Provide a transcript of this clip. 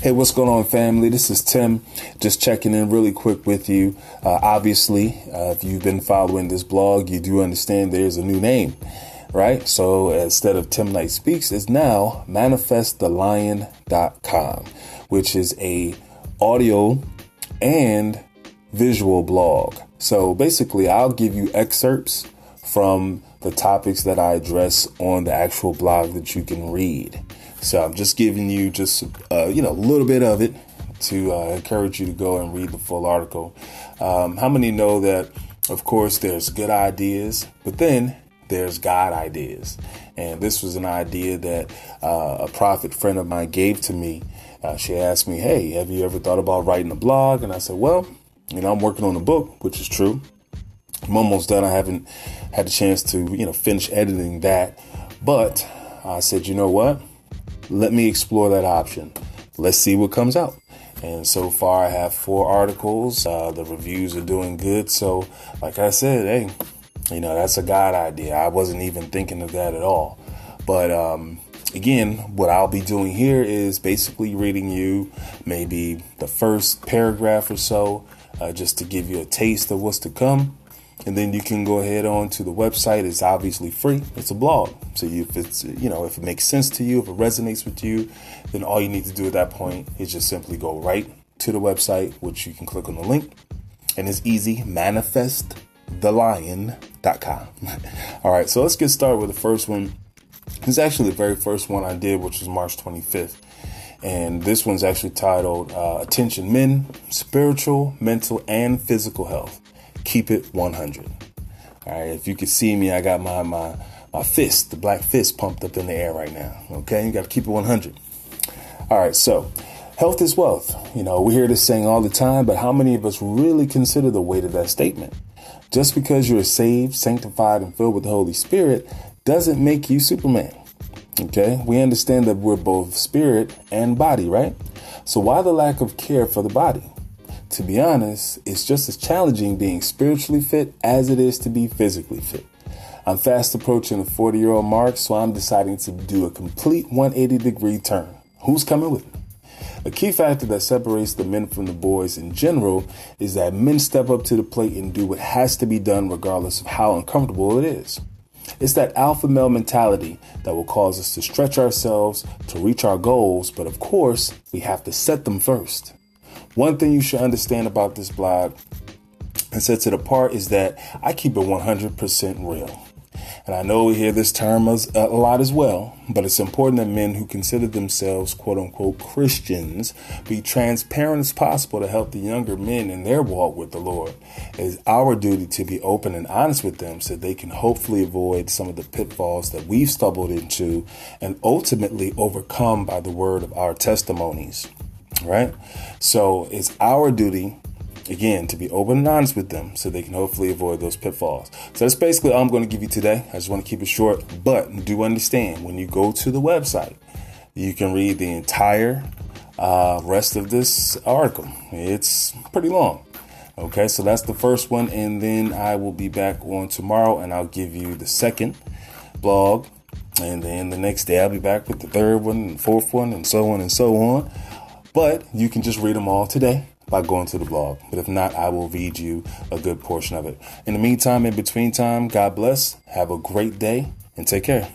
Hey, what's going on, family? This is Tim, just checking in really quick with you. Uh, obviously, uh, if you've been following this blog, you do understand there's a new name, right? So instead of Tim Knight Speaks, it's now manifestthelion.com, which is a audio and visual blog. So basically, I'll give you excerpts from the topics that I address on the actual blog that you can read. So I'm just giving you just uh, you know a little bit of it to uh, encourage you to go and read the full article. Um, how many know that? Of course, there's good ideas, but then there's God ideas. And this was an idea that uh, a prophet friend of mine gave to me. Uh, she asked me, Hey, have you ever thought about writing a blog? And I said, Well, you know, I'm working on a book, which is true. I'm almost done. I haven't had the chance to, you know, finish editing that. But I said, you know what? let me explore that option. Let's see what comes out. And so far, I have four articles. Uh, the reviews are doing good. So, like I said, hey, you know, that's a God idea. I wasn't even thinking of that at all. But um, again, what I'll be doing here is basically reading you maybe the first paragraph or so, uh, just to give you a taste of what's to come and then you can go ahead on to the website. It's obviously free. It's a blog. So if it's you know if it makes sense to you, if it resonates with you, then all you need to do at that point is just simply go right to the website, which you can click on the link, and it's easy. Manifestthelion.com. all right, so let's get started with the first one. This is actually the very first one I did, which was March 25th. And this one's actually titled uh, Attention Men, Spiritual, Mental, and Physical Health keep it 100. All right, if you can see me, I got my my my fist, the black fist, pumped up in the air right now. Okay, you got to keep it 100. All right, so health is wealth. You know, we hear this saying all the time, but how many of us really consider the weight of that statement? Just because you're saved, sanctified, and filled with the Holy Spirit doesn't make you Superman. Okay, we understand that we're both spirit and body, right? So why the lack of care for the body? To be honest, it's just as challenging being spiritually fit as it is to be physically fit. I'm fast approaching the 40 year old mark, so I'm deciding to do a complete 180 degree turn. Who's coming with me? A key factor that separates the men from the boys in general is that men step up to the plate and do what has to be done regardless of how uncomfortable it is. It's that alpha male mentality that will cause us to stretch ourselves to reach our goals, but of course, we have to set them first. One thing you should understand about this blog and sets it apart is that I keep it 100% real. And I know we hear this term a lot as well, but it's important that men who consider themselves quote unquote Christians be transparent as possible to help the younger men in their walk with the Lord. It is our duty to be open and honest with them so they can hopefully avoid some of the pitfalls that we've stumbled into and ultimately overcome by the word of our testimonies right? So it's our duty, again, to be open and honest with them so they can hopefully avoid those pitfalls. So that's basically all I'm going to give you today. I just want to keep it short, but do understand when you go to the website, you can read the entire uh, rest of this article. It's pretty long. Okay, so that's the first one, and then I will be back on tomorrow and I'll give you the second blog. And then the next day I'll be back with the third one and fourth one and so on and so on. But you can just read them all today by going to the blog. But if not, I will read you a good portion of it. In the meantime, in between time, God bless. Have a great day and take care.